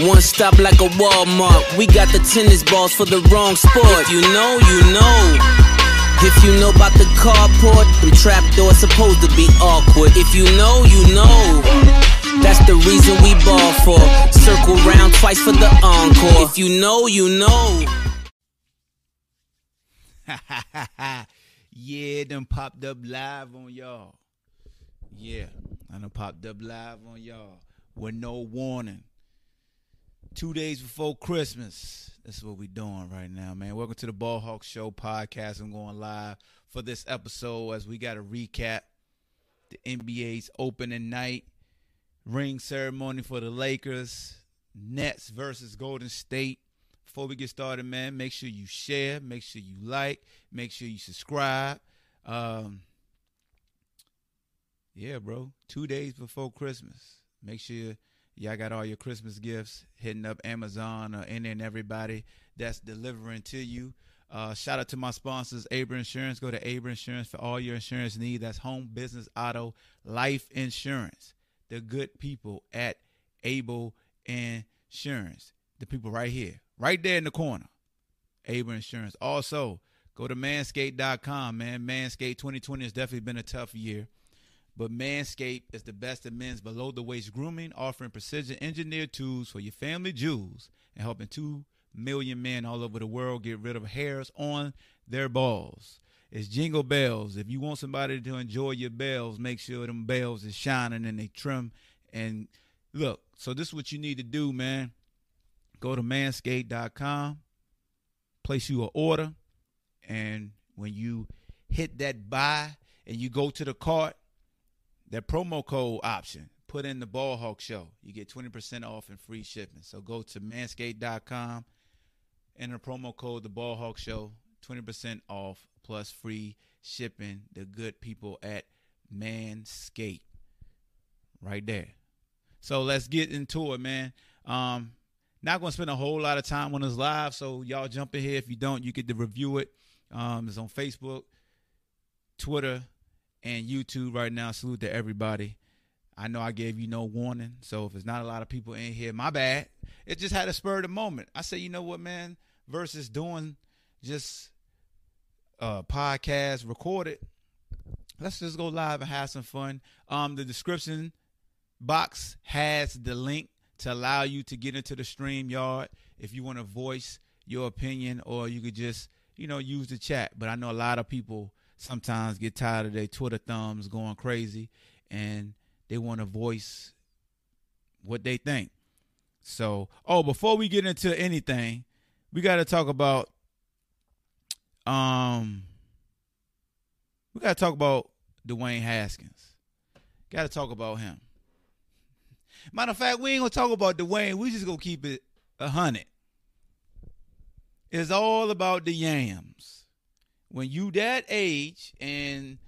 One stop like a Walmart. We got the tennis balls for the wrong sport. If you know, you know. If you know about the carport, them trap doors supposed to be awkward. If you know, you know. That's the reason we ball for. Circle round twice for the encore. If you know, you know. yeah, done popped up live on y'all. Yeah, I done popped up live on y'all with no warning. Two days before Christmas. That's what we're doing right now, man. Welcome to the Ball Hawk Show podcast. I'm going live for this episode as we got to recap the NBA's opening night ring ceremony for the Lakers, Nets versus Golden State. Before we get started, man, make sure you share, make sure you like, make sure you subscribe. Um, yeah, bro. Two days before Christmas. Make sure y'all got all your Christmas gifts hitting up Amazon or any and everybody that's delivering to you. Uh, shout out to my sponsors, Able Insurance. Go to Able Insurance for all your insurance needs. That's home, business, auto, life insurance. The good people at Able Insurance. The people right here, right there in the corner. Able Insurance. Also, go to manscaped.com, man. Manscaped 2020 has definitely been a tough year. But Manscaped is the best in men's below the waist grooming, offering precision engineered tools for your family jewels and helping 2 million men all over the world get rid of hairs on their balls. It's jingle bells. If you want somebody to enjoy your bells, make sure them bells is shining and they trim. And look, so this is what you need to do, man. Go to manscaped.com, place you an order, and when you hit that buy and you go to the cart, that promo code option, put in the Ball Hawk Show. You get 20% off and free shipping. So go to manscaped.com, enter promo code the Ball Hawk Show, 20% off plus free shipping. The good people at Manscaped. Right there. So let's get into it, man. Um, not gonna spend a whole lot of time on this live, so y'all jump in here. If you don't, you get to review it. Um, it's on Facebook, Twitter, and YouTube right now. Salute to everybody. I know I gave you no warning, so if there's not a lot of people in here, my bad. It just had a spur of the moment. I say, you know what, man? Versus doing just a podcast recorded, let's just go live and have some fun. Um, the description box has the link to allow you to get into the stream yard if you want to voice your opinion, or you could just, you know, use the chat. But I know a lot of people sometimes get tired of their Twitter thumbs going crazy and they want to voice what they think. So, oh, before we get into anything, we got to talk about um we got to talk about Dwayne Haskins. Got to talk about him. Matter of fact, we ain't gonna talk about Dwayne. We just gonna keep it a hundred. It's all about the yams when you that age and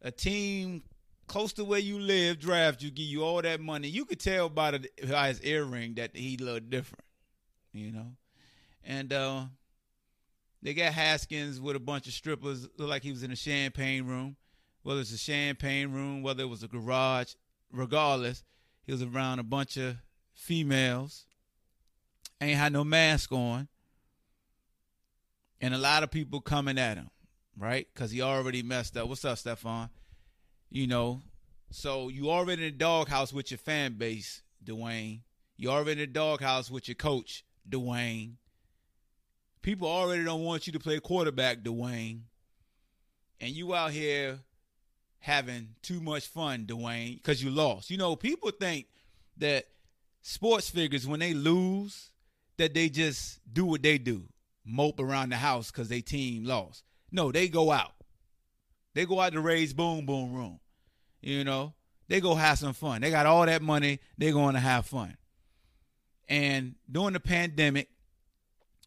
a team close to where you live draft you, give you all that money, you could tell by the, by his earring that he looked different, you know. And uh, they got Haskins with a bunch of strippers, looked like he was in a champagne room. Whether it's a champagne room, whether it was a garage, regardless, he was around a bunch of females. Ain't had no mask on. And a lot of people coming at him right? Because he already messed up. What's up, Stefan? You know, so you already in the doghouse with your fan base, Dwayne. You already in the doghouse with your coach, Dwayne. People already don't want you to play quarterback, Dwayne. And you out here having too much fun, Dwayne, because you lost. You know, people think that sports figures, when they lose, that they just do what they do, mope around the house because they team lost. No, they go out. They go out to raise boom boom room. You know, they go have some fun. They got all that money. They're going to have fun. And during the pandemic,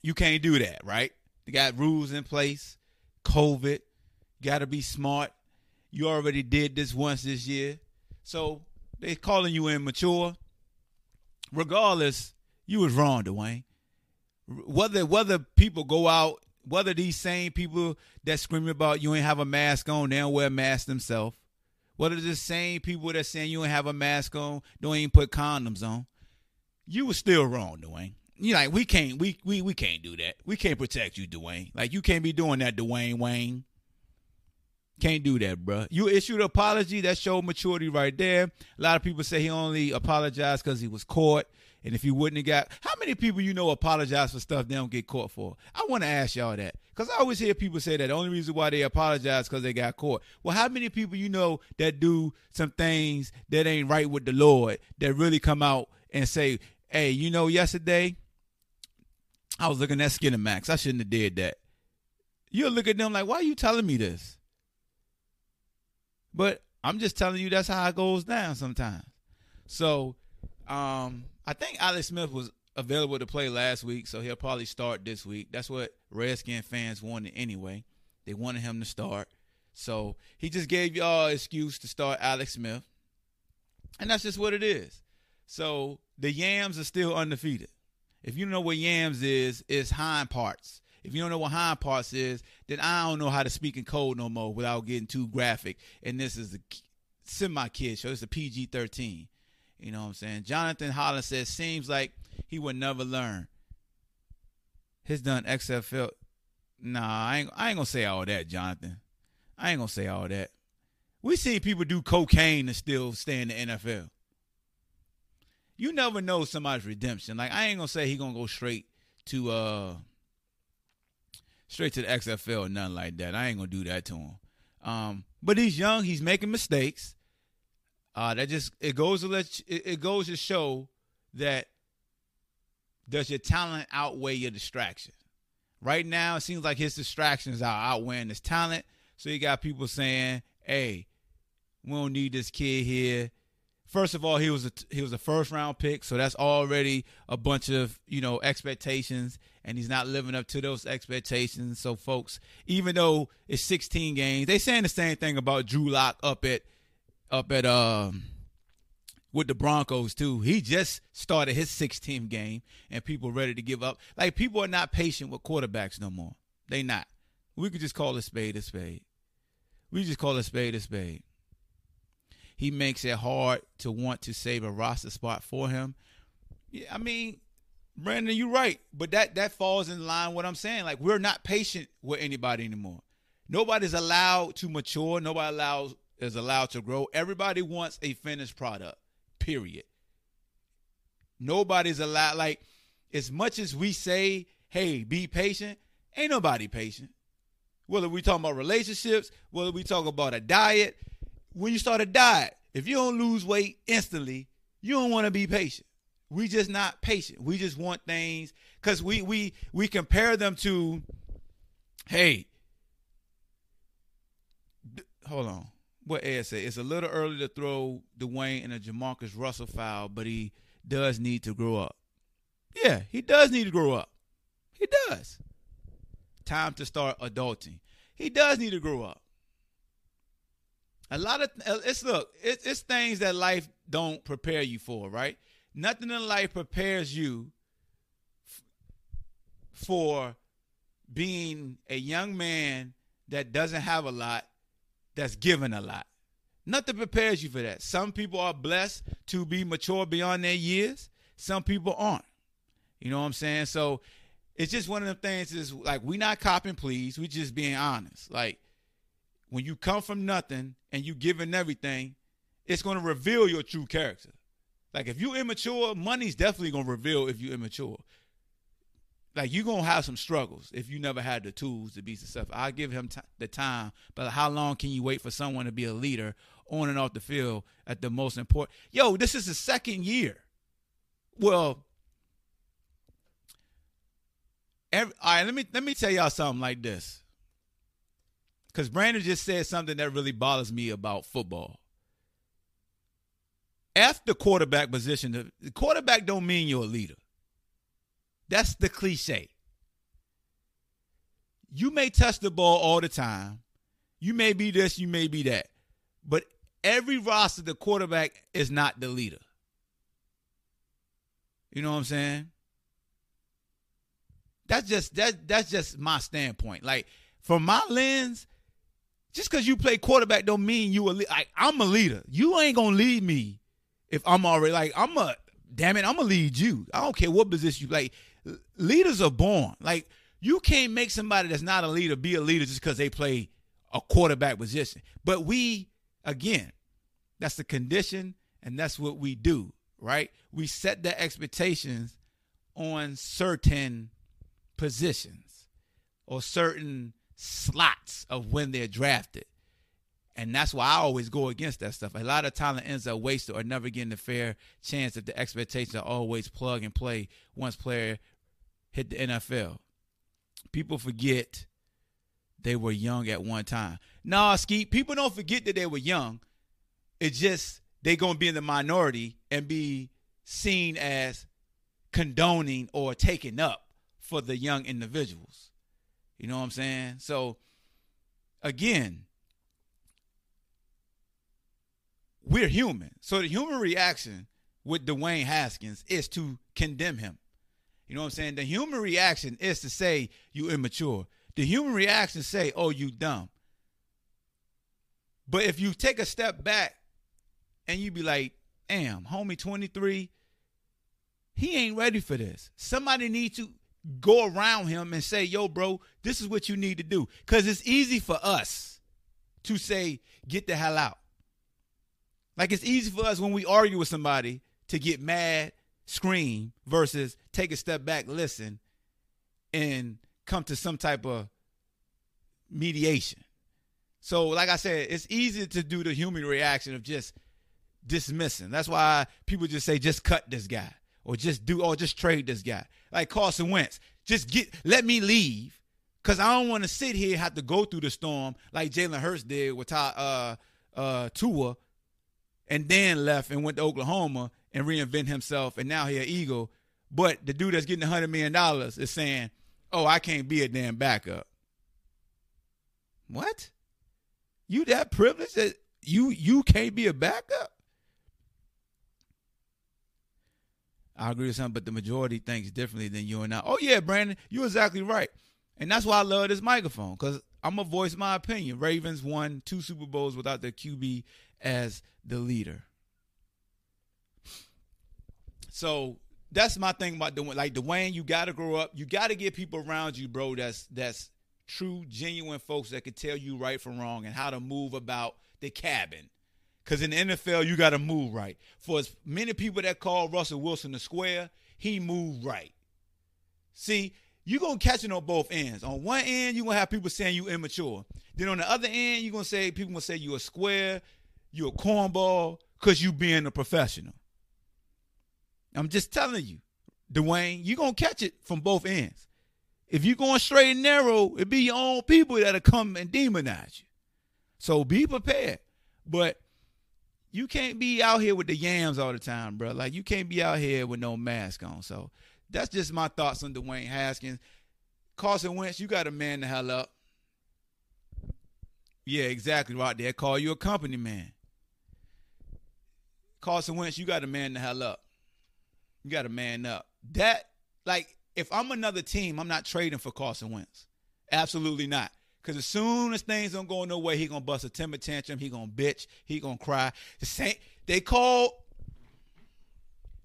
you can't do that, right? You got rules in place. COVID, got to be smart. You already did this once this year, so they calling you immature. Regardless, you was wrong, Dwayne. Whether whether people go out, whether these same people that screaming about you ain't have a mask on, they don't wear a mask themselves. Whether the same people that saying you ain't have a mask on, don't even put condoms on. You was still wrong, Dwayne. You like we can't we we we can't do that. We can't protect you, Dwayne. Like you can't be doing that, Dwayne Wayne. Can't do that, bro. You issued an apology that showed maturity right there. A lot of people say he only apologized because he was caught. And if you wouldn't have got, how many people you know apologize for stuff they don't get caught for? I want to ask y'all that because I always hear people say that the only reason why they apologize because they got caught. Well, how many people you know that do some things that ain't right with the Lord that really come out and say, "Hey, you know, yesterday I was looking at Skinamax. I shouldn't have did that." You'll look at them like, "Why are you telling me this?" But I'm just telling you that's how it goes down sometimes. So, um, I think Alex Smith was available to play last week, so he'll probably start this week. That's what Redskin fans wanted anyway. They wanted him to start. So he just gave y'all an excuse to start Alex Smith. And that's just what it is. So the Yams are still undefeated. If you don't know what Yams is, it's hind parts. If you don't know what hind parts is, then I don't know how to speak in code no more without getting too graphic. And this is a semi kid show. It's a PG 13. You know what I'm saying? Jonathan Holland says, seems like he would never learn. His done XFL. Nah, I ain't, I ain't gonna say all that, Jonathan. I ain't gonna say all that. We see people do cocaine and still stay in the NFL. You never know somebody's redemption. Like I ain't gonna say he gonna go straight to uh straight to the XFL or nothing like that. I ain't gonna do that to him. Um, but he's young. He's making mistakes. Uh, that just it goes to let you, it, it goes to show that does your talent outweigh your distraction? Right now, it seems like his distractions are outweighing his talent. So you got people saying, "Hey, we don't need this kid here." First of all, he was a he was a first round pick, so that's already a bunch of you know expectations, and he's not living up to those expectations. So, folks, even though it's 16 games, they saying the same thing about Drew Lock up at up at um with the Broncos too. He just started his 16th game, and people ready to give up. Like people are not patient with quarterbacks no more. They not. We could just call a spade a spade. We just call a spade a spade. He makes it hard to want to save a roster spot for him. Yeah, I mean, Brandon, you're right, but that that falls in line with what I'm saying. Like we're not patient with anybody anymore. Nobody's allowed to mature. Nobody allows is allowed to grow. Everybody wants a finished product. Period. Nobody's allowed like as much as we say, "Hey, be patient," ain't nobody patient. Whether we talking about relationships, whether we talk about a diet, when you start a diet, if you don't lose weight instantly, you don't want to be patient. We just not patient. We just want things because we we we compare them to, hey, hold on. What Ed said, it's a little early to throw Dwayne in a Jamarcus Russell foul, but he does need to grow up. Yeah, he does need to grow up. He does. Time to start adulting. He does need to grow up. A lot of uh, it's look, it's, it's things that life don't prepare you for, right? Nothing in life prepares you f- for being a young man that doesn't have a lot, that's given a lot. Nothing prepares you for that. Some people are blessed to be mature beyond their years. Some people aren't. You know what I'm saying? So it's just one of them things is like we not copping please. We just being honest. Like when you come from nothing and you giving everything, it's to reveal your true character. Like if you immature, money's definitely to reveal if you immature. Like you're to have some struggles if you never had the tools to be successful. I'll give him t- the time, but how long can you wait for someone to be a leader on and off the field at the most important? Yo, this is the second year. Well, every, all right, let me let me tell y'all something like this because Brandon just said something that really bothers me about football. F the quarterback position. The quarterback don't mean you're a leader. That's the cliche. you may touch the ball all the time. You may be this, you may be that. But every roster, the quarterback is not the leader. You know what I'm saying? That's just that that's just my standpoint. Like from my lens, just because you play quarterback don't mean you a le- like I'm a leader. You ain't gonna lead me if I'm already like I'm a damn it. I'm gonna lead you. I don't care what position you like. Leaders are born. Like you can't make somebody that's not a leader be a leader just because they play a quarterback position. But we again, that's the condition and that's what we do. Right? We set the expectations on certain positions or certain slots of when they're drafted. And that's why I always go against that stuff. A lot of talent ends up wasted or never getting a fair chance if the expectations are always plug and play once player hit the NFL. People forget they were young at one time. Nah, Ski, people don't forget that they were young. It's just they gonna be in the minority and be seen as condoning or taking up for the young individuals. You know what I'm saying? So again, we're human. So the human reaction with Dwayne Haskins is to condemn him. You know what I'm saying? The human reaction is to say you immature. The human reaction say, "Oh, you dumb." But if you take a step back and you be like, "Damn, homie 23, he ain't ready for this." Somebody need to go around him and say, "Yo, bro, this is what you need to do." Cuz it's easy for us to say, "Get the hell out." Like it's easy for us when we argue with somebody to get mad, scream versus take a step back, listen and come to some type of mediation. So, like I said, it's easy to do the human reaction of just dismissing. That's why people just say, just cut this guy or just do or just trade this guy. Like Carson Wentz, just get let me leave because I don't want to sit here have to go through the storm like Jalen Hurts did with uh, uh, Tua, and then left and went to Oklahoma and reinvent himself, and now he an Eagle. But the dude that's getting hundred million dollars is saying, "Oh, I can't be a damn backup." What? You that privileged that you you can't be a backup? I agree with something, but the majority thinks differently than you and I. Oh yeah, Brandon, you're exactly right, and that's why I love this microphone because I'm gonna voice my opinion. Ravens won two Super Bowls without their QB as the leader. So that's my thing about Dwayne. Like Dwayne, you got to grow up. You got to get people around you, bro. That's that's true, genuine folks that can tell you right from wrong and how to move about the cabin. Because in the NFL, you got to move right. For as many people that call Russell Wilson the square, he moved right. See, you're going to catch it on both ends. On one end, you're going to have people saying you immature. Then on the other end, you're going to say, people going to say you a square, you a cornball, because you being a professional. I'm just telling you, Dwayne, you're going to catch it from both ends. If you're going straight and narrow, it be your own people that'll come and demonize you. So be prepared. But you can't be out here with the yams all the time, bro. Like you can't be out here with no mask on. So that's just my thoughts on Dwayne Haskins. Carson Wentz, you got to man the hell up. Yeah, exactly right there. Call you a company man. Carson Wentz, you got to man the hell up. You got to man up. That like if I'm another team, I'm not trading for Carson Wentz. Absolutely not. Because as soon as things don't go no way, he gonna bust a temper tantrum. He gonna bitch. He gonna cry. The same. They call.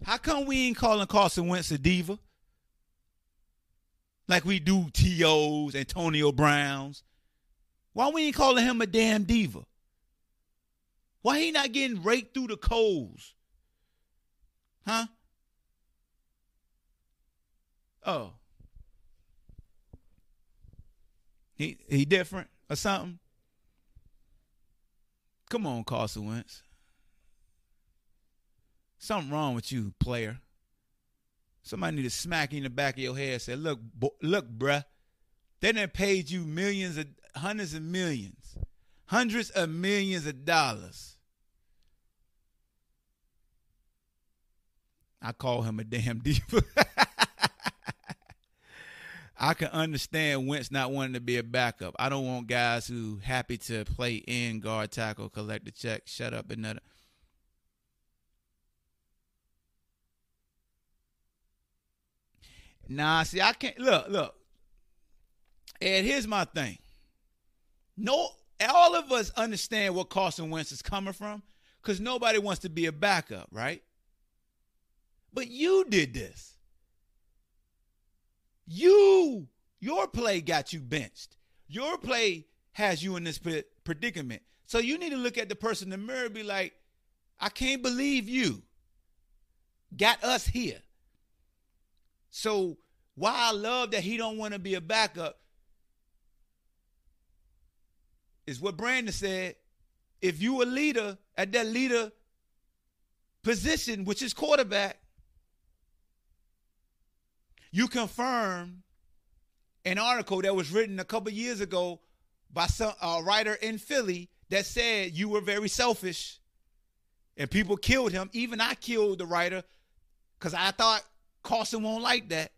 How come we ain't calling Carson Wentz a diva? Like we do T.O.'s, Antonio Browns. Why we ain't calling him a damn diva? Why he not getting raked through the coals? Huh? Oh. He he different or something? Come on, Carson Wentz. Something wrong with you, player. Somebody need to smack you in the back of your head say, look, bo- look, bruh, they done paid you millions of hundreds of millions, hundreds of millions of dollars. I call him a damn diva. I can understand Wentz not wanting to be a backup. I don't want guys who happy to play in guard tackle, collect the check, shut up and nothing. Nah, see, I can't look, look. And here's my thing. No, all of us understand what Carson Wentz is coming from because nobody wants to be a backup, right? But you did this. You, your play got you benched. Your play has you in this predicament. So you need to look at the person in the mirror be like, I can't believe you got us here. So why I love that he don't want to be a backup is what Brandon said. If you a leader at that leader position, which is quarterback, you confirm an article that was written a couple years ago by some a writer in Philly that said you were very selfish and people killed him. Even I killed the writer because I thought Carson won't like that.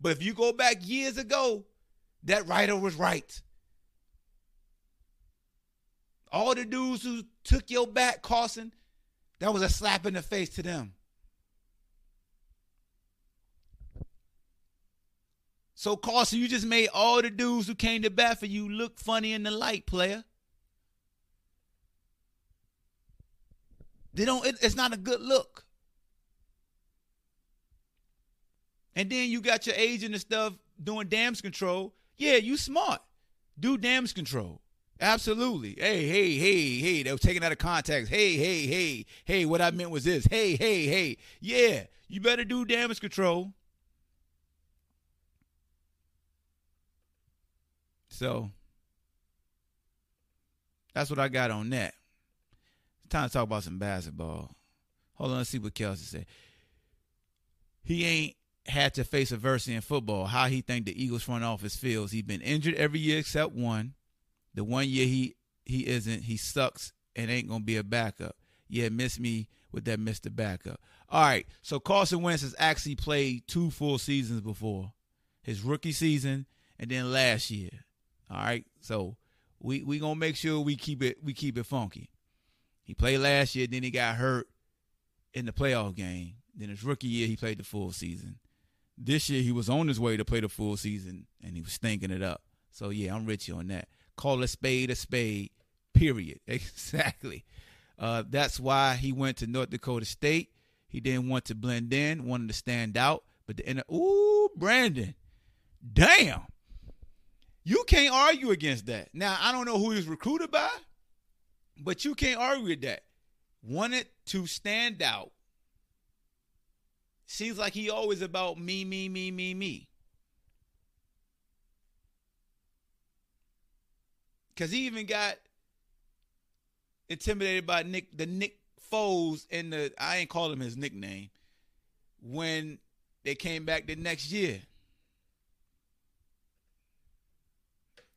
But if you go back years ago, that writer was right. All the dudes who took your back, Carson, that was a slap in the face to them. So, Carson, you just made all the dudes who came to bat for you look funny in the light, player. They don't. It, it's not a good look. And then you got your agent and stuff doing damage control. Yeah, you smart. Do damage control. Absolutely. Hey, hey, hey, hey. They were taken out of context. Hey, hey, hey, hey. What I meant was this. Hey, hey, hey. Yeah, you better do damage control. So that's what I got on that. It's time to talk about some basketball. Hold on, let's see what Kelsey said. He ain't had to face adversity in football. How he think the Eagles front office feels. He's been injured every year except one. The one year he he isn't, he sucks and ain't gonna be a backup. Yeah, miss me with that Mr. Backup. All right, so Carson Wentz has actually played two full seasons before. His rookie season and then last year. All right, so we we gonna make sure we keep it we keep it funky. He played last year, then he got hurt in the playoff game. Then his rookie year, he played the full season. This year he was on his way to play the full season and he was stinking it up. So yeah, I'm rich on that. Call a spade a spade. Period. Exactly. Uh, that's why he went to North Dakota State. He didn't want to blend in, wanted to stand out. But the end, ooh, Brandon, damn, you can't argue against that. Now I don't know who he was recruited by, but you can't argue with that. Wanted to stand out Seems like he always about me, me, me, me, me. Cause he even got intimidated by Nick the Nick Foles and the I ain't call him his nickname when they came back the next year.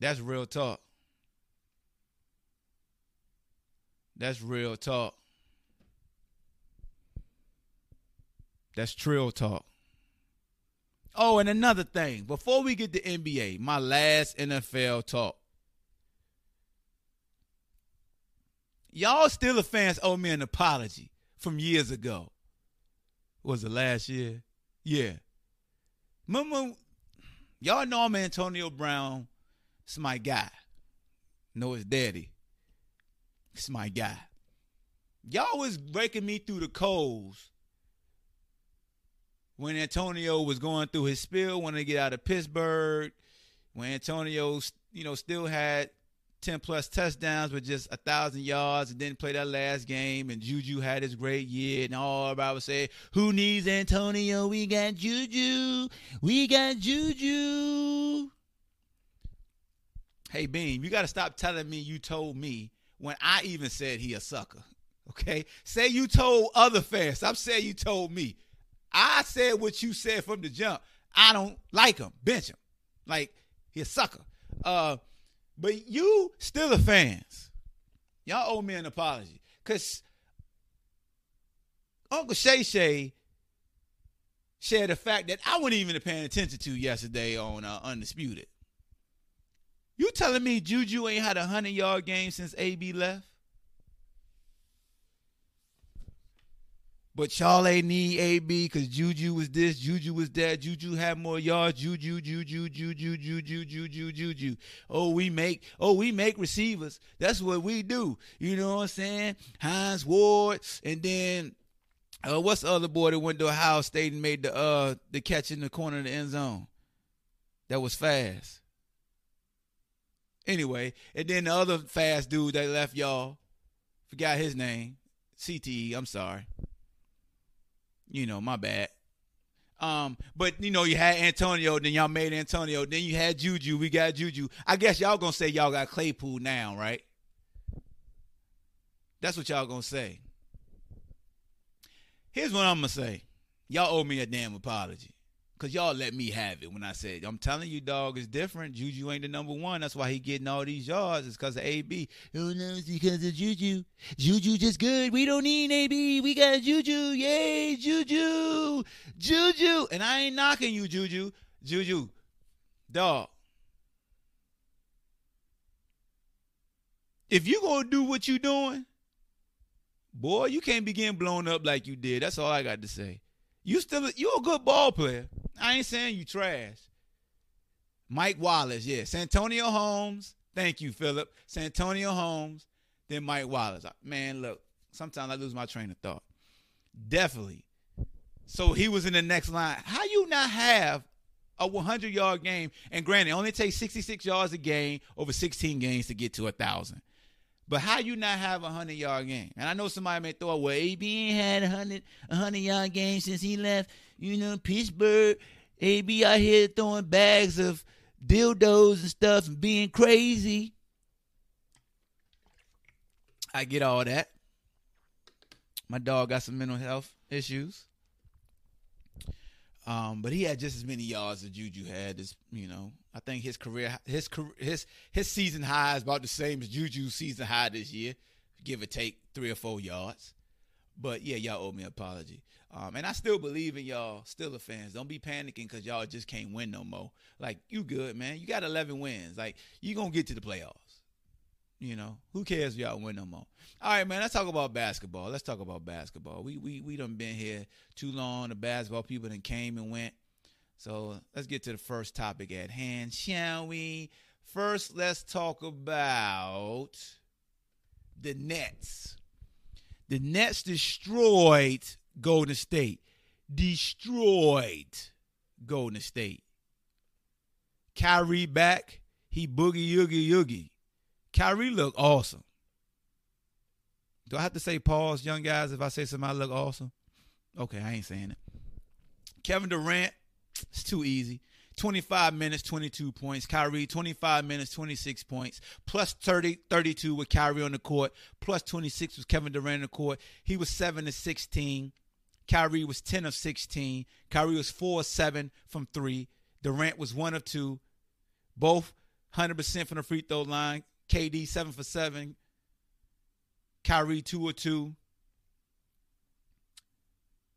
That's real talk. That's real talk. That's Trill Talk. Oh, and another thing, before we get to NBA, my last NFL talk. Y'all Steelers fans owe me an apology from years ago. Was it last year? Yeah. Remember, y'all know I'm Antonio Brown. It's my guy. Know his daddy. It's my guy. Y'all was breaking me through the coals when Antonio was going through his spill, wanted to get out of Pittsburgh, when Antonio, you know, still had 10 plus touchdowns with just a thousand yards and didn't play that last game and Juju had his great year and all everybody would say, Who needs Antonio? We got Juju. We got Juju. Hey Beam, you gotta stop telling me you told me when I even said he a sucker. Okay? Say you told other fans. Stop saying you told me. I said what you said from the jump. I don't like him. Bench him. Like he's a sucker. Uh, but you still a fans. Y'all owe me an apology. Cause Uncle Shay Shay shared the fact that I wasn't even paying attention to yesterday on uh, Undisputed. You telling me Juju ain't had a hundred yard game since AB left? But Charlie need AB because Juju was this, Juju was that, Juju had more yards, Juju, Juju, Juju, Juju, Juju, Juju. Oh, we make, oh, we make receivers. That's what we do. You know what I'm saying? Hines Ward, and then uh, what's the other boy that went to Ohio State and made the uh the catch in the corner of the end zone? That was fast. Anyway, and then the other fast dude that left y'all, forgot his name. CTE, I'm sorry. You know, my bad. Um, but you know, you had Antonio, then y'all made Antonio, then you had Juju. We got Juju. I guess y'all gonna say y'all got Claypool now, right? That's what y'all gonna say. Here's what I'm gonna say. Y'all owe me a damn apology. Cause y'all let me have it when I said, I'm telling you, dog, it's different. Juju ain't the number one. That's why he getting all these yards. It's because of AB. No, it's because of Juju. Juju just good. We don't need AB. We got Juju. Yay, Juju. Juju. And I ain't knocking you, Juju. Juju. Dog. If you gonna do what you doing, boy, you can't be getting blown up like you did. That's all I got to say. You still you a good ball player. I ain't saying you trash. Mike Wallace, yeah. Santonio Holmes. Thank you, Philip. Santonio Holmes, then Mike Wallace. Man, look, sometimes I lose my train of thought. Definitely. So he was in the next line. How you not have a 100 yard game? And granted, it only takes 66 yards a game over 16 games to get to a thousand. But how you not have a hundred yard game? And I know somebody may throw, well, AB ain't had a hundred a hundred yard game since he left, you know, Pittsburgh. AB out here throwing bags of dildos and stuff and being crazy. I get all that. My dog got some mental health issues. Um, but he had just as many yards as Juju had. As you know, I think his career, his his his season high is about the same as Juju's season high this year, give or take three or four yards. But yeah, y'all owe me an apology. Um, and I still believe in y'all, Steeler fans. Don't be panicking because y'all just can't win no more. Like you good, man. You got 11 wins. Like you gonna get to the playoffs. You know, who cares if y'all win no more? All right, man. Let's talk about basketball. Let's talk about basketball. We we we done been here too long. The basketball people done came and went. So let's get to the first topic at hand, shall we? First, let's talk about the Nets. The Nets destroyed Golden State. Destroyed Golden State. Kyrie back. He boogie yoogie yoogie. Kyrie look awesome. Do I have to say pause, young guys, if I say somebody look awesome? Okay, I ain't saying it. Kevin Durant, it's too easy. 25 minutes, 22 points. Kyrie, 25 minutes, 26 points. Plus 30, 32 with Kyrie on the court. Plus 26 with Kevin Durant on the court. He was 7 to 16. Kyrie was 10 of 16. Kyrie was 4 of 7 from 3. Durant was 1 of 2. Both 100% from the free throw line. KD seven for seven. Kyrie two or two.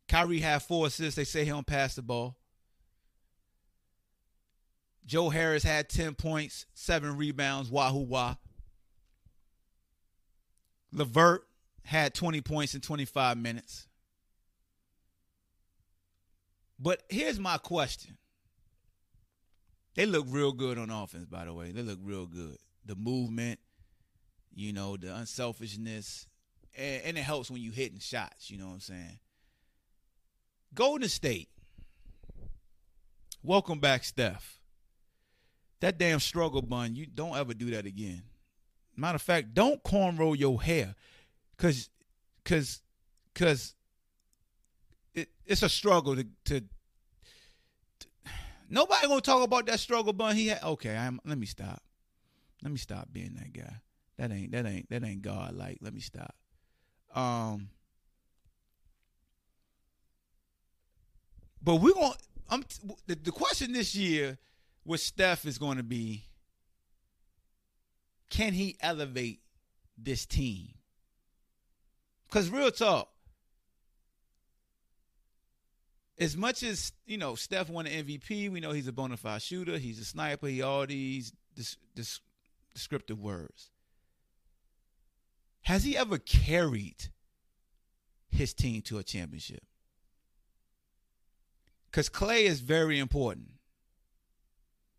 Kyrie had four assists. They say he don't pass the ball. Joe Harris had 10 points, seven rebounds, wahoo wah. LeVert had 20 points in 25 minutes. But here's my question. They look real good on offense, by the way. They look real good the movement, you know, the unselfishness, and, and it helps when you hitting shots. You know what I'm saying? Golden State. Welcome back, Steph. That damn struggle bun, you don't ever do that again. Matter of fact, don't cornrow your hair. Cause cause cause it, it's a struggle to, to, to nobody gonna talk about that struggle bun he had. Okay, I'm let me stop. Let me stop being that guy. That ain't that ain't that ain't God like. Let me stop. Um But we're gonna. I'm the, the question this year with Steph is going to be can he elevate this team? Cuz real talk as much as you know, Steph won an MVP. We know he's a bona fide shooter. He's a sniper. He all these dis- dis- descriptive words. Has he ever carried his team to a championship? Because Clay is very important.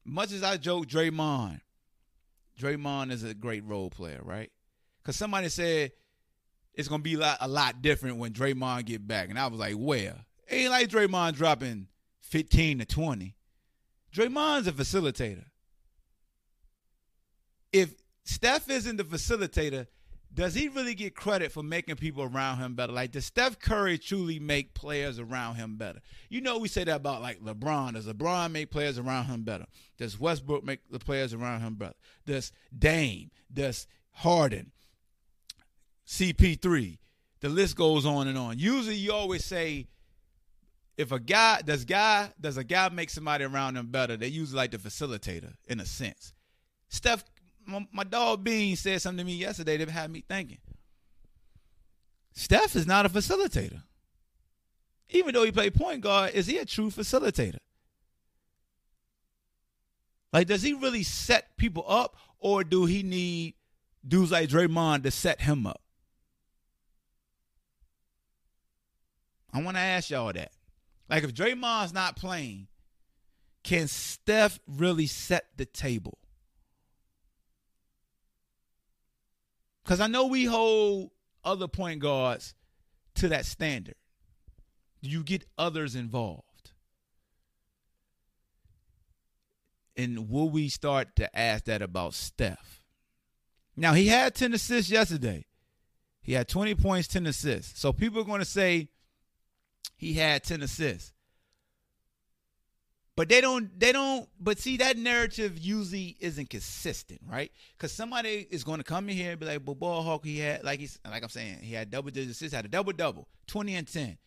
Much as I joke Draymond, Draymond is a great role player, right? Because somebody said it's gonna be a lot, a lot different when Draymond get back, and I was like, "Where?" Ain't like Draymond dropping fifteen to twenty. Draymond's a facilitator. If Steph isn't the facilitator, does he really get credit for making people around him better? Like, does Steph Curry truly make players around him better? You know, we say that about like LeBron. Does LeBron make players around him better? Does Westbrook make the players around him better? Does Dame? Does Harden? CP3? The list goes on and on. Usually, you always say, if a guy does guy does a guy make somebody around him better, they usually like the facilitator in a sense. Steph my, my dog Bean said something to me yesterday that had me thinking. Steph is not a facilitator. Even though he played point guard, is he a true facilitator? Like, does he really set people up, or do he need dudes like Draymond to set him up? I want to ask y'all that. Like, if Draymond's not playing, can Steph really set the table? Because I know we hold other point guards to that standard. You get others involved. And will we start to ask that about Steph? Now, he had 10 assists yesterday. He had 20 points, 10 assists. So people are going to say he had 10 assists. But they don't, they don't, but see, that narrative usually isn't consistent, right? Because somebody is going to come in here and be like, but ball hawk, he had, like he's, like I'm saying, he had double digit assists, had a double double, 20 and 10.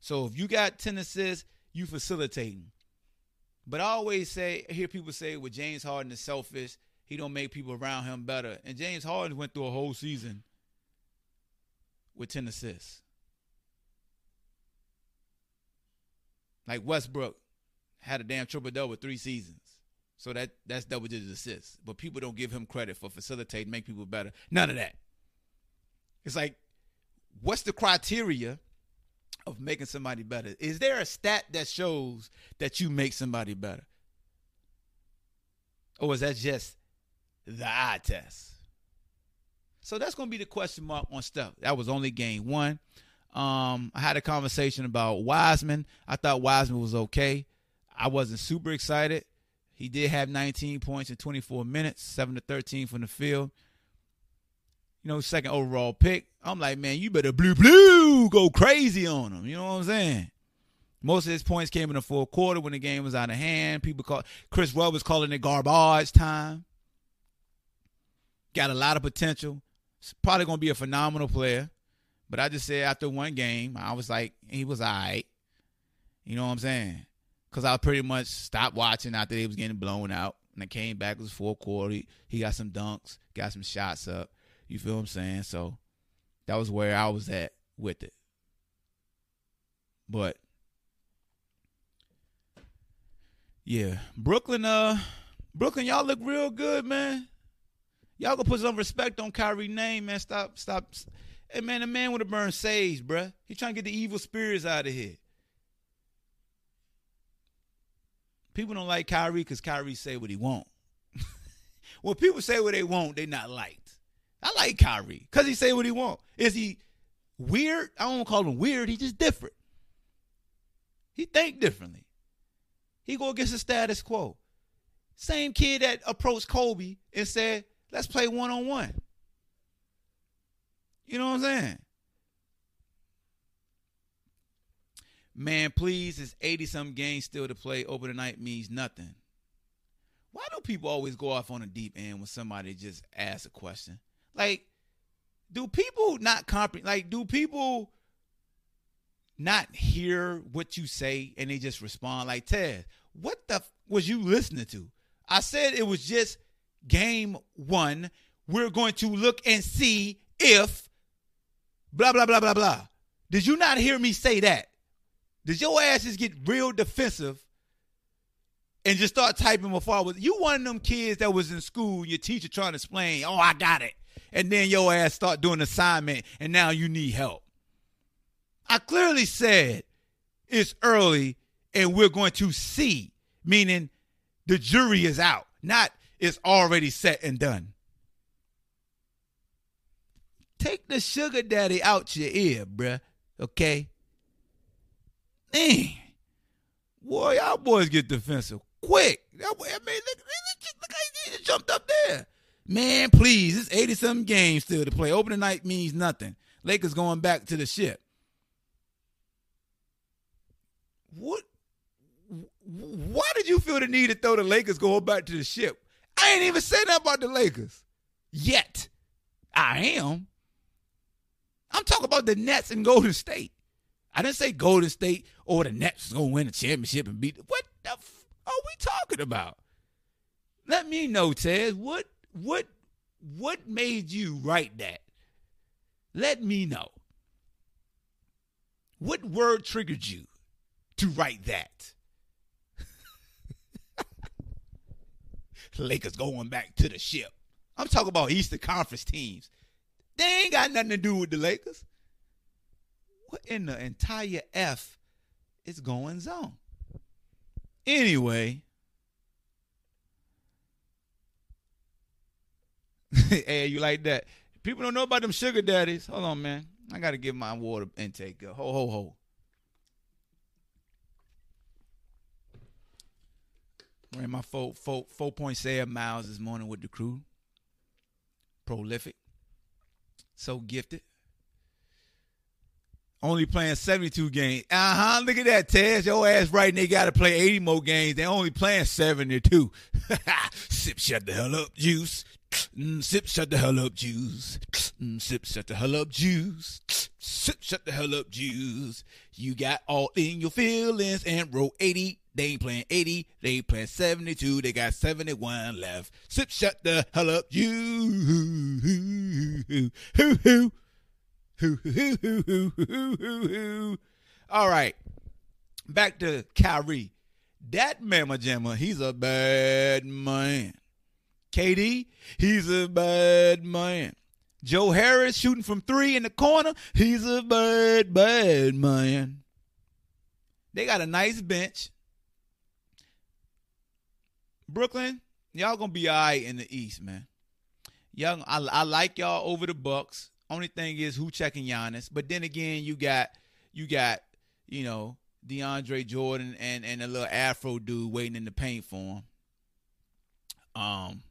So if you got 10 assists, you facilitating. But I always say, I hear people say, well, James Harden is selfish. He don't make people around him better. And James Harden went through a whole season with 10 assists. Like Westbrook, had a damn triple double three seasons. So that that's double digit assists. But people don't give him credit for facilitating, make people better. None of that. It's like, what's the criteria of making somebody better? Is there a stat that shows that you make somebody better? Or is that just the eye test? So that's to be the question mark on stuff. That was only game one. Um, I had a conversation about Wiseman. I thought Wiseman was okay. I wasn't super excited. He did have 19 points in 24 minutes, 7 to 13 from the field. You know, second overall pick. I'm like, man, you better blue blue go crazy on him. You know what I'm saying? Most of his points came in the fourth quarter when the game was out of hand. People call Chris Webb was calling it garbage time. Got a lot of potential. It's probably gonna be a phenomenal player. But I just said after one game, I was like, he was all right. You know what I'm saying? Because I pretty much stopped watching after they was getting blown out. And I came back, it was fourth quarter. He, he got some dunks, got some shots up. You feel what I'm saying? So that was where I was at with it. But yeah, Brooklyn, uh, Brooklyn, y'all look real good, man. Y'all gonna put some respect on Kyrie name, man. Stop, stop. Hey, man, the man would have burned sage, bruh. He trying to get the evil spirits out of here. People don't like Kyrie because Kyrie say what he want. when people say what they want, they not liked. I like Kyrie because he say what he want. Is he weird? I don't call him weird. He just different. He think differently. He go against the status quo. Same kid that approached Kobe and said, "Let's play one on one." You know what I'm saying? Man, please, it's 80 some games still to play. Open tonight means nothing. Why do people always go off on a deep end when somebody just asks a question? Like, do people not comprehend? Like, do people not hear what you say and they just respond like, Ted, what the f- was you listening to? I said it was just game one. We're going to look and see if blah, blah, blah, blah, blah. Did you not hear me say that? Does your ass just get real defensive and just start typing before I was? You one of them kids that was in school, your teacher trying to explain, oh, I got it. And then your ass start doing assignment and now you need help. I clearly said it's early and we're going to see, meaning the jury is out, not it's already set and done. Take the sugar daddy out your ear, bruh. Okay? Man. Boy, y'all boys get defensive quick. I mean, look, look, look how he just jumped up there. Man, please, it's 80 something games still to play. Opening night means nothing. Lakers going back to the ship. What? Why did you feel the need to throw the Lakers going back to the ship? I ain't even saying that about the Lakers yet. I am. I'm talking about the Nets and Golden State. I didn't say Golden State or the Nets is gonna win a championship and beat. What the f- are we talking about? Let me know, Ted. What what what made you write that? Let me know. What word triggered you to write that? Lakers going back to the ship. I'm talking about Eastern Conference teams. They ain't got nothing to do with the Lakers. What in the entire F is going on? Anyway. hey, you like that? People don't know about them sugar daddies. Hold on, man. I gotta get my water intake. Ho ho ho. Ran my four, four, 4.7 miles this morning with the crew. Prolific. So gifted. Only playing 72 games. Uh huh. Look at that, Tez. Your ass right. And they got to play 80 more games. They only playing 72. Sip, shut the hell up, juice. Mm, sip, shut the hell up, juice. Mm, sip, shut the hell up, juice. Sip, shut the hell up, juice. You got all in your feelings and roll 80. They ain't playing 80. They ain't playing 72. They got 71 left. Sip, shut the hell up, juice. All right. Back to Kyrie. That Mama Jamma, he's a bad man. KD, he's a bad man. Joe Harris shooting from three in the corner, he's a bad, bad man. They got a nice bench. Brooklyn, y'all gonna be all right in the East, man. Y'all, I, I like y'all over the Bucks. Only thing is who checking Giannis. But then again, you got you got you know DeAndre Jordan and and a little Afro dude waiting in the paint for him. Um,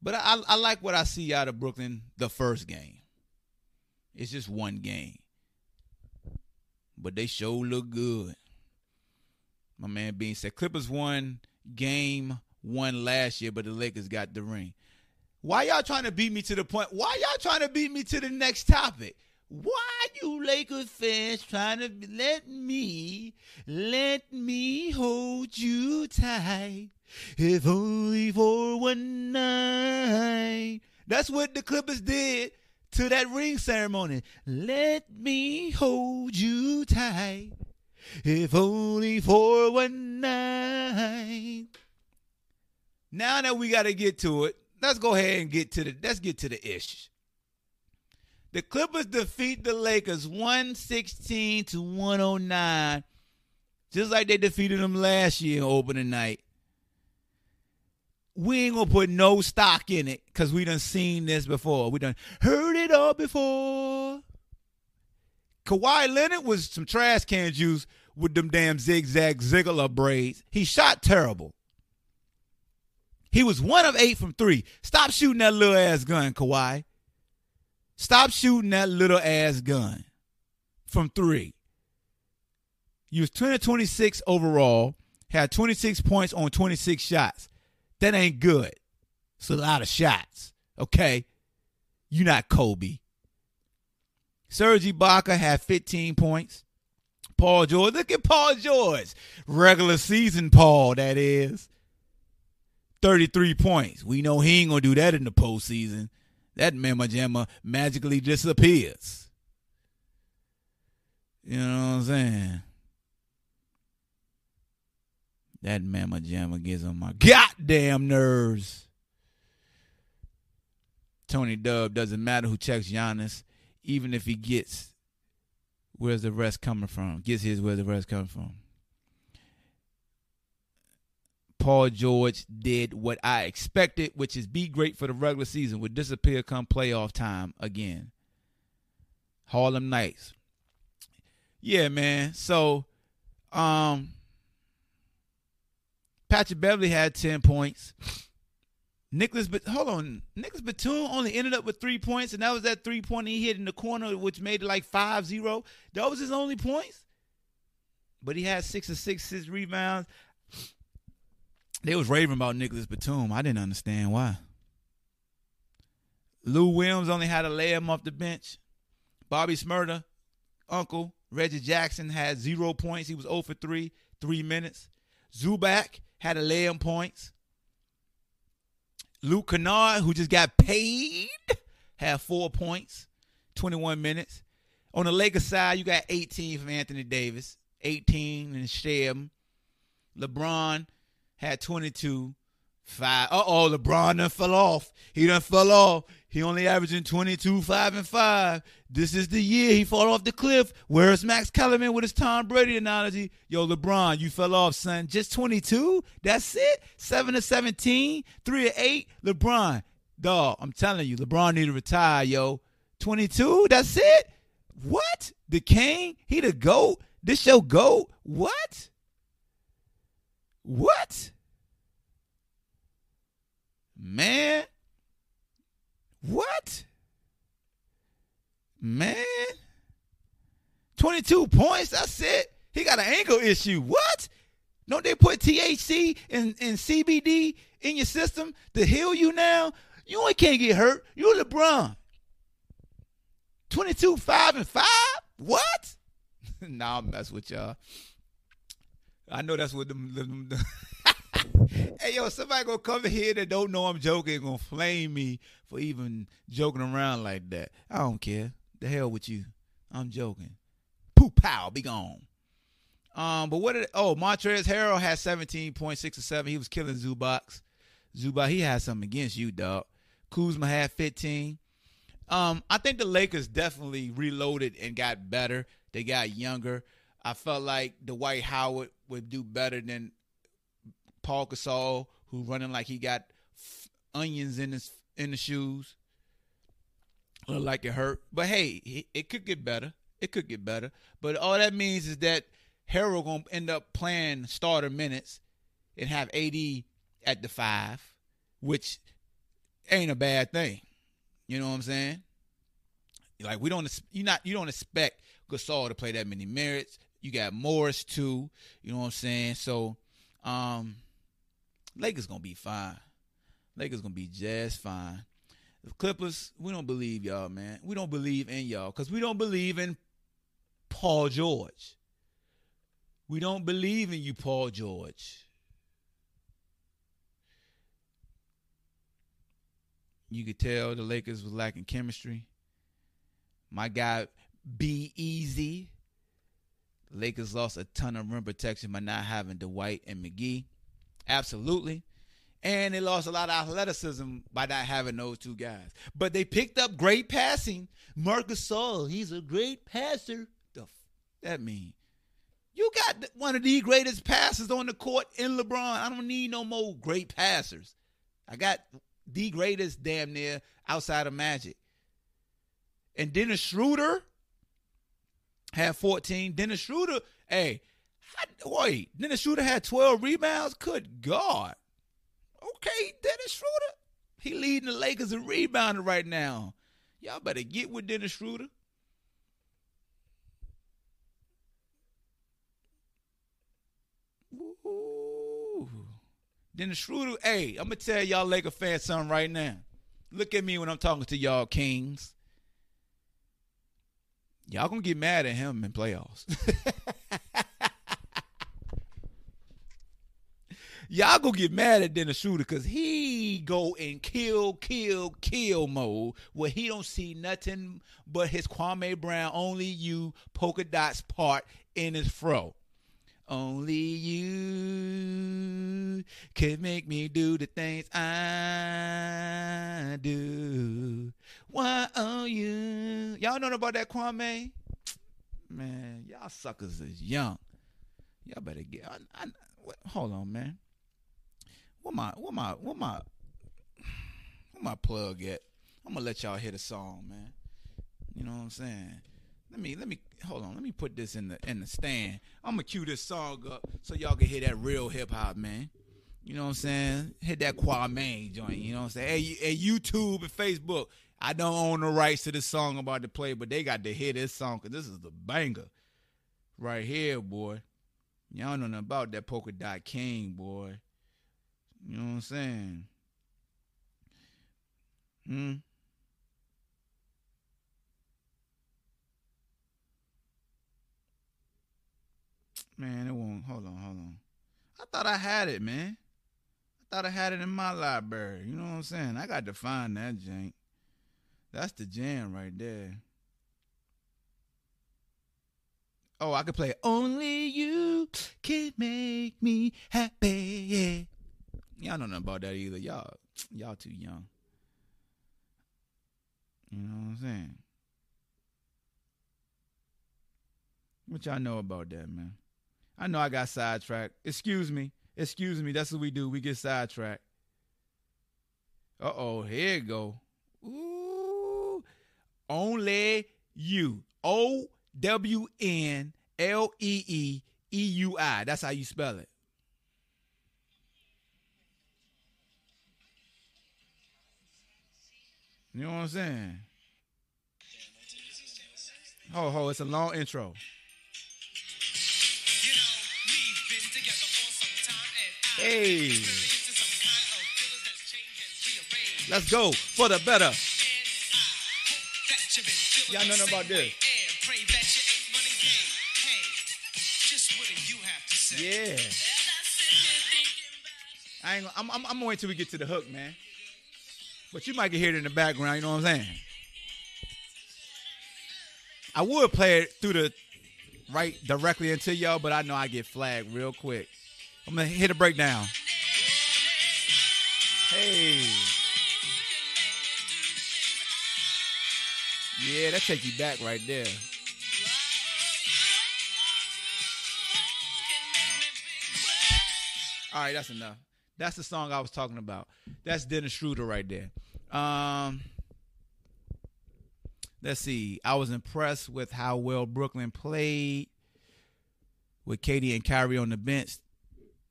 but I I like what I see out of Brooklyn the first game. It's just one game, but they sure look good. My man Bean said Clippers won game one last year, but the Lakers got the ring. Why y'all trying to beat me to the point? Why y'all trying to beat me to the next topic? Why you Lakers fans trying to let me, let me hold you tight, if only for one night? That's what the Clippers did to that ring ceremony. Let me hold you tight, if only for one night. Now that we got to get to it, let's go ahead and get to the let's get to the ish. The Clippers defeat the Lakers 116 to 109, just like they defeated them last year opening night. We ain't gonna put no stock in it because we done seen this before. We done heard it all before. Kawhi Leonard was some trash can juice with them damn zigzag ziggler braids. He shot terrible. He was one of eight from three. Stop shooting that little ass gun, Kawhi. Stop shooting that little ass gun from three. You was 20 26 overall, had 26 points on 26 shots. That ain't good. It's a lot of shots. Okay? You're not Kobe. Serge Ibaka had 15 points. Paul George. Look at Paul George. Regular season Paul, that is. 33 points. We know he ain't gonna do that in the postseason. That Mama Jamma magically disappears. You know what I'm saying? That Mama Jamma gets on my goddamn nerves. Tony Dub doesn't matter who checks Giannis, even if he gets where's the rest coming from? Gets his where's the rest coming from? Paul George did what I expected, which is be great for the regular season, would disappear come playoff time again. Harlem Nights. Yeah, man. So, um, Patrick Beverly had 10 points. Nicholas, but hold on, Nicholas Batum only ended up with three points, and that was that three point he hit in the corner, which made it like 5-0. That was his only points. But he had six or six, six rebounds. They was raving about Nicholas Batum. I didn't understand why. Lou Williams only had to lay him off the bench. Bobby Shmurda, uncle, Reggie Jackson had zero points. He was 0 for 3, three minutes. Zubac had to lay him points. Luke Kennard, who just got paid, had four points, 21 minutes. On the Lakers side, you got 18 from Anthony Davis, 18 and Shem. LeBron had 22. Five. Uh oh, LeBron done fell off. He done fell off. He only averaging 22, 5, and 5. This is the year he fall off the cliff. Where's Max Kellerman with his Tom Brady analogy? Yo, LeBron, you fell off, son. Just 22? That's it? 7 to 17? 3 to 8? LeBron, dog, I'm telling you, LeBron need to retire, yo. 22? That's it? What? The king? He the GOAT? This your GOAT? What? What? Man. What? Man. 22 points, that's it. He got an ankle issue. What? Don't they put THC and, and CBD in your system to heal you now? You ain't can't get hurt. You LeBron. 22, 5, and 5? What? nah, I'm mess with y'all. I know that's what them, them, them hey yo, somebody gonna come here that don't know I'm joking gonna flame me for even joking around like that. I don't care. The hell with you. I'm joking. Pooh pow, be gone. Um, but what did oh Montrezl Harrell had 17.6 or 7. He was killing Zubac. Zubac, he had something against you, dog. Kuzma had 15. Um, I think the Lakers definitely reloaded and got better. They got younger. I felt like Dwight Howard would do better than Paul Gasol, who running like he got f- onions in his in the shoes. Look like it hurt, but hey, it, could get better. It could get better. But all that means is that Harrell gonna end up playing starter minutes and have AD at the five, which ain't a bad thing. You know what I'm saying? Like we don't you not you don't expect Gasol to play that many minutes. You got Morris too. You know what I'm saying? So um Lakers gonna be fine. Lakers gonna be just fine. The Clippers, we don't believe y'all, man. We don't believe in y'all because we don't believe in Paul George. We don't believe in you, Paul George. You could tell the Lakers was lacking chemistry. My guy, Be Easy. Lakers lost a ton of rim protection by not having Dwight and McGee. Absolutely. And they lost a lot of athleticism by not having those two guys. But they picked up great passing. Marcus Gasol, he's a great passer. The f- that mean? You got one of the greatest passers on the court in LeBron. I don't need no more great passers. I got the greatest damn near outside of Magic. And Dennis Schroeder had 14. Dennis Schroeder, hey, wait, Dennis Schroeder had 12 rebounds? Good God. Okay, Dennis Schroeder. He leading the Lakers in rebounding right now. Y'all better get with Dennis Schroeder. Ooh. Dennis Schroeder, hey, I'm gonna tell y'all Laker fans something right now. Look at me when I'm talking to y'all Kings. Y'all gonna get mad at him in playoffs. y'all go get mad at Dennis Shooter because he go in kill, kill, kill mode where he don't see nothing but his Kwame Brown, only you polka dots part in his fro. Only you can make me do the things I do. Why are you? Y'all know about that Kwame? Man, y'all suckers is young. Y'all better get. I, I, hold on, man. What my what my what my what my plug at? I'm gonna let y'all hear the song, man. You know what I'm saying? Let me let me hold on. Let me put this in the in the stand. I'm gonna cue this song up so y'all can hear that real hip hop, man. You know what I'm saying? Hit that Kwame joint. You know what I'm saying? Hey, hey, YouTube and Facebook. I don't own the rights to this song I'm about to play, but they got to hear this song because this is the banger right here, boy. Y'all know nothing about that polka dot king, boy. You know what I'm saying? Hmm. Man, it won't. Hold on, hold on. I thought I had it, man. I thought I had it in my library. You know what I'm saying? I got to find that jank. That's the jam right there. Oh, I could play Only You Can Make Me Happy. Y'all don't know nothing about that either. Y'all, y'all too young. You know what I'm saying? What y'all know about that, man? I know I got sidetracked. Excuse me. Excuse me. That's what we do. We get sidetracked. Uh oh. Here it go. Ooh. Only you. O W N L E E E U I. That's how you spell it. You know what I'm saying? Ho ho, it's a long intro. Hey. Let's go for the better. Y'all know about this. Yeah. I ain't, I'm, I'm, I'm gonna wait till we get to the hook, man. But you might get hear it in the background. You know what I'm saying? I would play it through the right directly into y'all, but I know I get flagged real quick. I'm gonna hit a breakdown. Hey. Yeah, that take you back right there. All right, that's enough. That's the song I was talking about. That's Dennis Schroeder right there. Um, let's see. I was impressed with how well Brooklyn played with KD and Kyrie on the bench.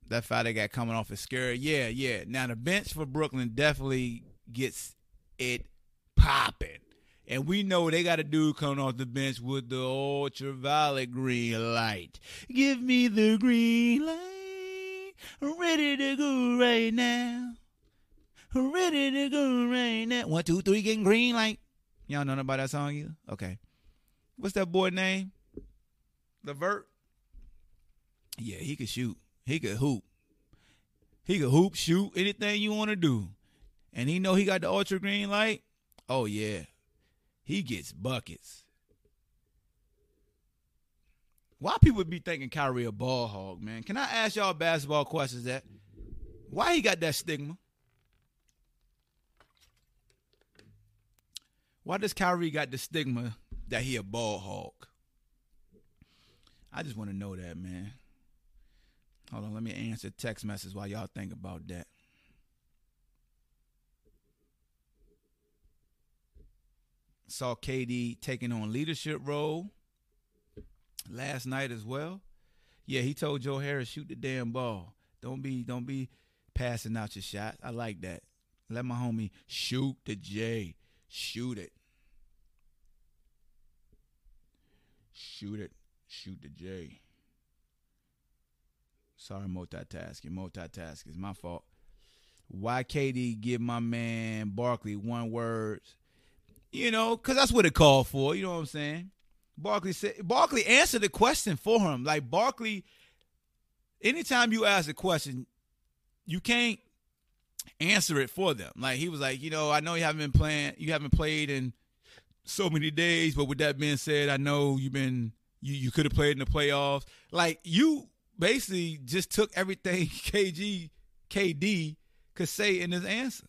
That fight they got coming off is scary. Yeah, yeah. Now the bench for Brooklyn definitely gets it popping. And we know they got a dude coming off the bench with the ultraviolet green light. Give me the green light. I'm ready to go right now. Ready to go right now. One, two, three, getting green light. Y'all know about that song either? Okay. What's that boy name? Levert? Yeah, he could shoot. He could hoop. He could hoop, shoot, anything you want to do. And he know he got the ultra green light. Oh yeah. He gets buckets. Why people be thinking Kyrie a ball hog, man? Can I ask y'all basketball questions that? Why he got that stigma? Why does Kyrie got the stigma that he a ball hog? I just want to know that, man. Hold on, let me answer text message while y'all think about that. Saw KD taking on leadership role last night as well. Yeah, he told Joe Harris shoot the damn ball. Don't be don't be passing out your shots. I like that. Let my homie shoot the J. Shoot it. Shoot it. Shoot the J. Sorry, multitasking. Multitasking is my fault. Why KD give my man Barkley one word? You know, because that's what it called for. You know what I'm saying? Barkley said Barkley answered the question for him. Like Barkley, anytime you ask a question, you can't answer it for them. Like he was like, you know, I know you haven't been playing, you haven't played in so many days, but with that being said, I know you've been you you could have played in the playoffs. Like you basically just took everything KG KD could say in his answer.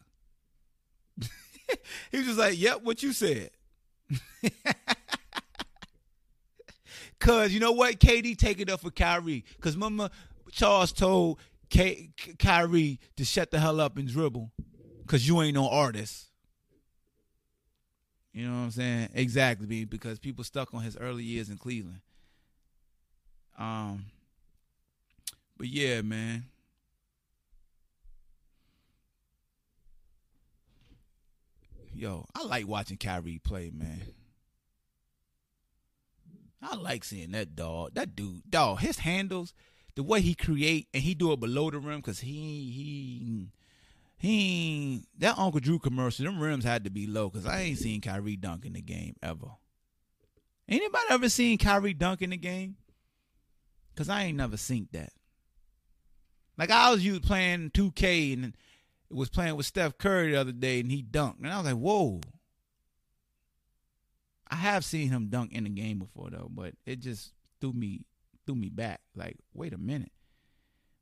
he was just like, "Yep, what you said." Cause you know what, KD take it up for Kyrie. Cause Mama Charles told K- Kyrie to shut the hell up and dribble, cause you ain't no artist. You know what I'm saying? Exactly, because people stuck on his early years in Cleveland. Um, but yeah, man. Yo, I like watching Kyrie play, man. I like seeing that dog. That dude, dog, his handles, the way he create and he do it below the rim because he he he that Uncle Drew commercial, them rims had to be low because I ain't seen Kyrie dunk in the game ever. Ain't anybody ever seen Kyrie dunk in the game? Cause I ain't never seen that. Like I was you playing 2K and was playing with Steph Curry the other day and he dunked. And I was like, whoa. I have seen him dunk in the game before though, but it just threw me threw me back. Like, wait a minute.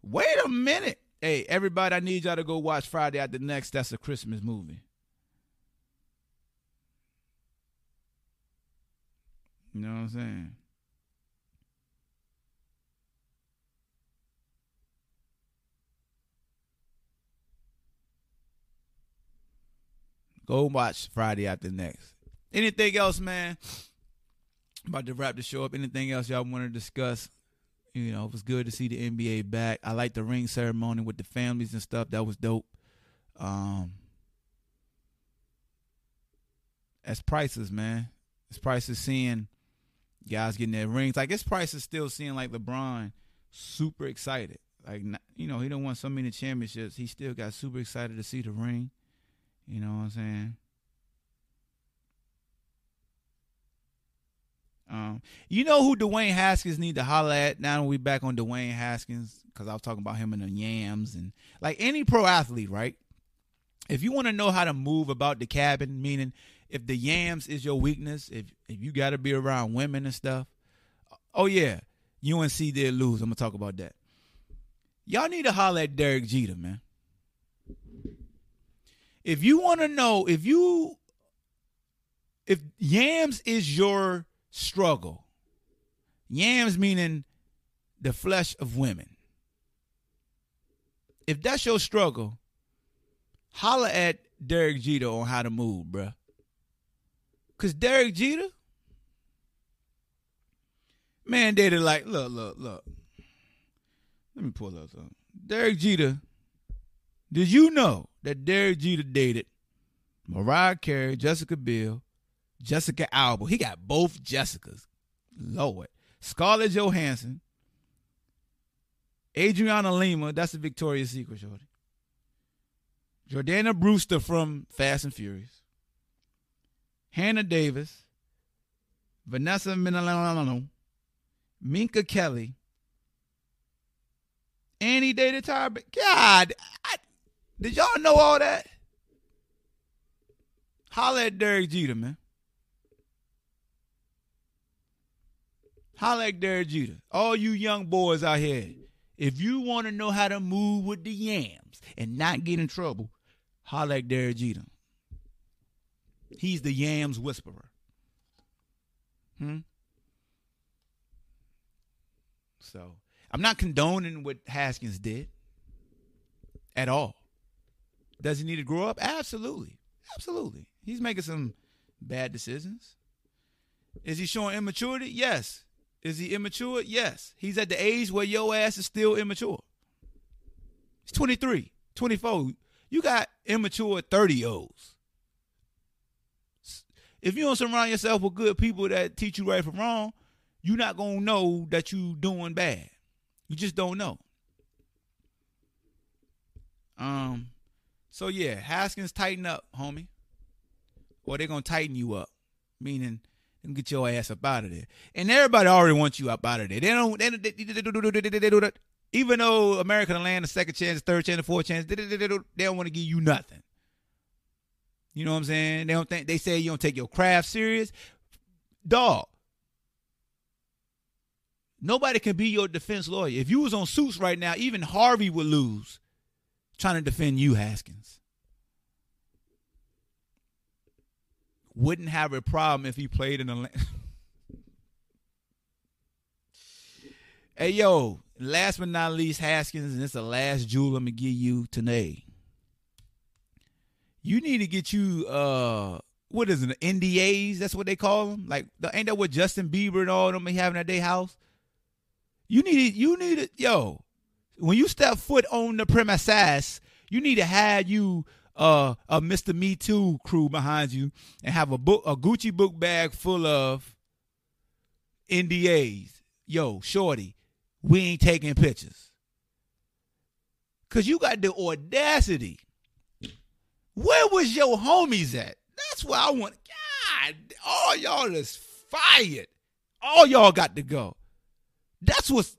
Wait a minute. Hey, everybody, I need y'all to go watch Friday After Next. That's a Christmas movie. You know what I'm saying? Go watch Friday After Next. Anything else, man? About to wrap the show up. Anything else y'all want to discuss? You know, it was good to see the NBA back. I like the ring ceremony with the families and stuff. That was dope. Um, as prices, man. As prices seeing guys getting their rings. Like his price is still seeing like LeBron super excited. Like you know, he don't want so many championships. He still got super excited to see the ring. You know what I'm saying? Um, you know who Dwayne Haskins need to holler at now we back on Dwayne Haskins because I was talking about him and the yams and like any pro athlete, right? If you want to know how to move about the cabin, meaning if the yams is your weakness, if if you got to be around women and stuff, oh yeah, UNC did lose. I'm gonna talk about that. Y'all need to holler at Derek Jeter, man. If you want to know if you if yams is your struggle. Yams meaning the flesh of women. If that's your struggle, holla at Derek Jeter on how to move, bruh. Cause Derek Jeter, man, they like, look, look, look. Let me pull up something. Derek Jeter, did you know that Derek Jeter dated Mariah Carey, Jessica Biel, Jessica Alba. He got both Jessicas. Lord. Scarlett Johansson. Adriana Lima. That's the Victoria's Secret, shorty. Jordana Brewster from Fast and Furious. Hannah Davis. Vanessa Minnillo. Minka Kelly. Annie dated Tyra. God, I, did y'all know all that? Holla at Derek Jeter, man. Holla at Derek Jeter. All you young boys out here, if you want to know how to move with the yams and not get in trouble, holla at Derek Jeter. He's the yams whisperer. Hmm? So I'm not condoning what Haskins did at all. Does he need to grow up? Absolutely. Absolutely. He's making some bad decisions. Is he showing immaturity? Yes. Is he immature? Yes. He's at the age where your ass is still immature. He's 23, 24. You got immature 30 year olds. If you don't surround yourself with good people that teach you right from wrong, you're not gonna know that you doing bad. You just don't know. Um, so yeah, Haskins tighten up, homie. Or they're gonna tighten you up. Meaning and get your ass up out of there. And everybody already wants you up out of there. They don't. They, they, they, they, Even though American land a second chance, third chance, fourth chance, they, they, they they don't want to give you nothing. You know what I'm saying? They don't think they say you don't take your craft serious. Dog. Nobody can be your defense lawyer. If you was on suits right now, even Harvey would lose trying to defend you, Haskins. Wouldn't have a problem if he played in the Hey yo, last but not least, Haskins, and it's the last jewel I'm gonna give you today. You need to get you uh what is it, NDAs? That's what they call them. Like, ain't that what Justin Bieber and all them having at their house? You need it, you need it, yo. When you step foot on the premises, you need to have you uh, a Mr. Me Too crew behind you and have a book a Gucci book bag full of NDAs. Yo, shorty, we ain't taking pictures. Cause you got the audacity. Where was your homies at? That's where I want. God, all y'all is fired. All y'all got to go. That's what's.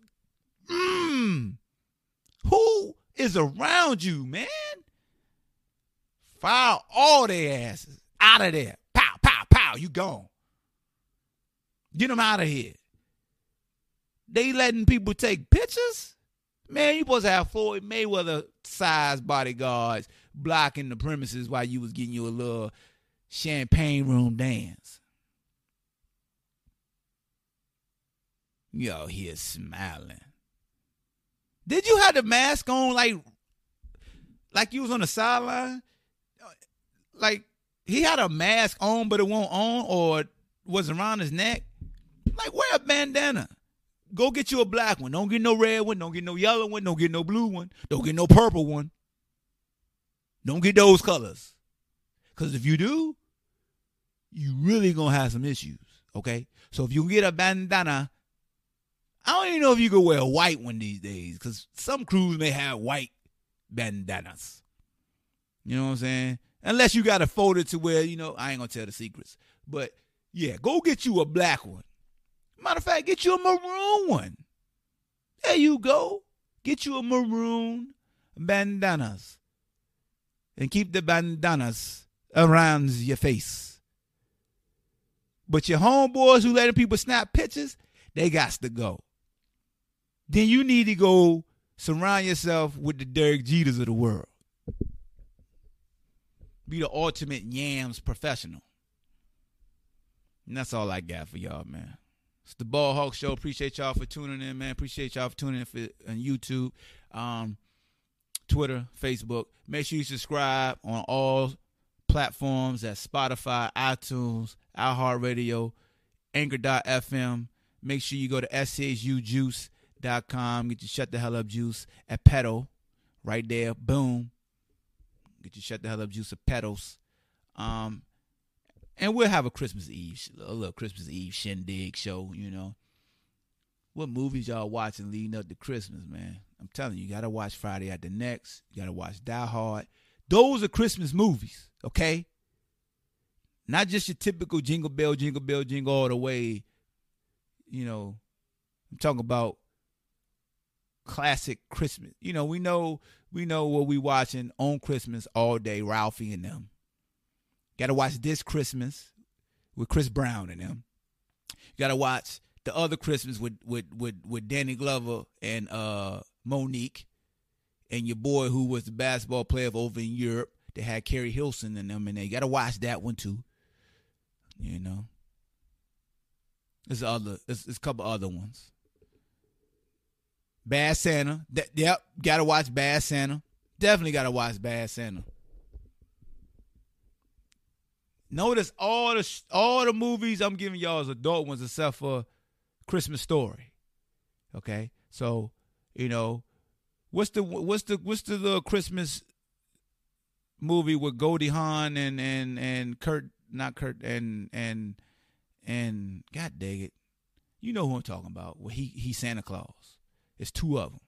Mmm. Who is around you, man? Fire all their asses out of there. Pow, pow, pow. You gone. Get them out of here. They letting people take pictures? Man, you supposed to have Floyd Mayweather size bodyguards blocking the premises while you was getting you a little champagne room dance. Y'all here smiling. Did you have the mask on like like you was on the sideline? Like he had a mask on but it won't on or was around his neck? Like wear a bandana. Go get you a black one. Don't get no red one. Don't get no yellow one. Don't get no blue one. Don't get no purple one. Don't get those colors. Because if you do, you really gonna have some issues. Okay? So if you get a bandana, I don't even know if you could wear a white one these days, because some crews may have white bandanas. You know what I'm saying? Unless you got a fold it to where, you know, I ain't gonna tell the secrets. But yeah, go get you a black one. Matter of fact, get you a maroon one. There you go. Get you a maroon bandanas. And keep the bandanas around your face. But your homeboys who letting people snap pictures, they got to go. Then you need to go surround yourself with the Derek Jeters of the world. Be the ultimate yams professional. And that's all I got for y'all, man. It's the Ball Hawk Show. Appreciate y'all for tuning in, man. Appreciate y'all for tuning in for, on YouTube, um, Twitter, Facebook. Make sure you subscribe on all platforms at Spotify, iTunes, iHeartRadio, Anchor.fm. Make sure you go to STHUjuice.com. Get your Shut the Hell Up Juice at Pedal. Right there. Boom. Get your Shut the Hell Up Juice at petals. Um, and we'll have a Christmas Eve, a little Christmas Eve shindig show, you know. What movies y'all watching leading up to Christmas, man? I'm telling you, you gotta watch Friday at the Next. You gotta watch Die Hard. Those are Christmas movies, okay? Not just your typical jingle bell, jingle bell, jingle all the way. You know, I'm talking about classic Christmas. You know, we know we know what we watching on Christmas all day, Ralphie and them. Got to watch this Christmas with Chris Brown and them. You got to watch the other Christmas with with with with Danny Glover and uh Mo'Nique and your boy who was the basketball player over in Europe. They had Keri Hilson and them, and they got to watch that one too. You know, there's other, there's, there's a couple other ones. Bad Santa. Yep, got to watch Bad Santa. Definitely got to watch Bad Santa. Notice all the all the movies I'm giving y'all as adult ones except for Christmas Story. Okay, so you know what's the what's the what's the little Christmas movie with Goldie Hawn and and and Kurt not Kurt and and and God dang it, you know who I'm talking about? Well, he he's Santa Claus. It's two of them.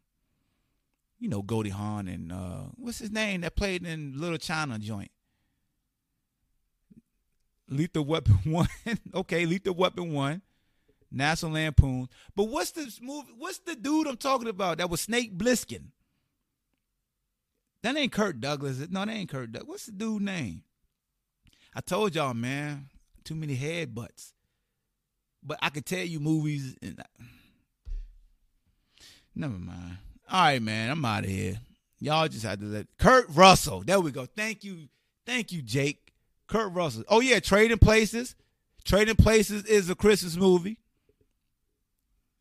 You know Goldie Hawn and uh, what's his name that played in Little China joint. Lethal Weapon one. okay, Lethal Weapon one. National Lampoon. But what's this movie? What's the dude I'm talking about? That was Snake Plissken. That ain't Kurt Douglas. No, that ain't Kurt Douglas. What's the dude name? I told y'all, man, too many headbutts. But I could tell you movies and never mind. All right, man, I'm out of here. Y'all just had to let Kurt Russell. There we go. Thank you. Thank you, Jake. Kurt Russell. Oh, yeah, Trading Places. Trading Places is a Christmas movie.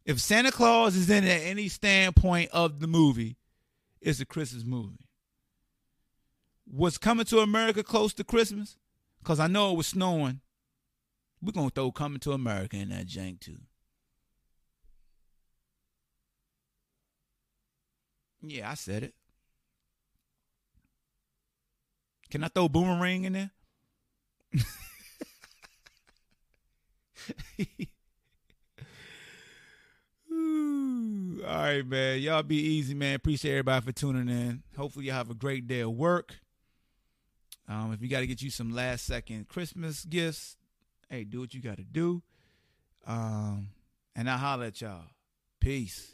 If Santa Claus is in at any standpoint of the movie, it's a Christmas movie. Was coming to America close to Christmas? Because I know it was snowing. We're going to throw Coming to America in that jank, too. Yeah, I said it. Can I throw Boomerang in there? Ooh, all right, man. Y'all be easy, man. Appreciate everybody for tuning in. Hopefully, you have a great day of work. Um, if you got to get you some last second Christmas gifts, hey, do what you got to do. Um, and I'll holler at y'all. Peace.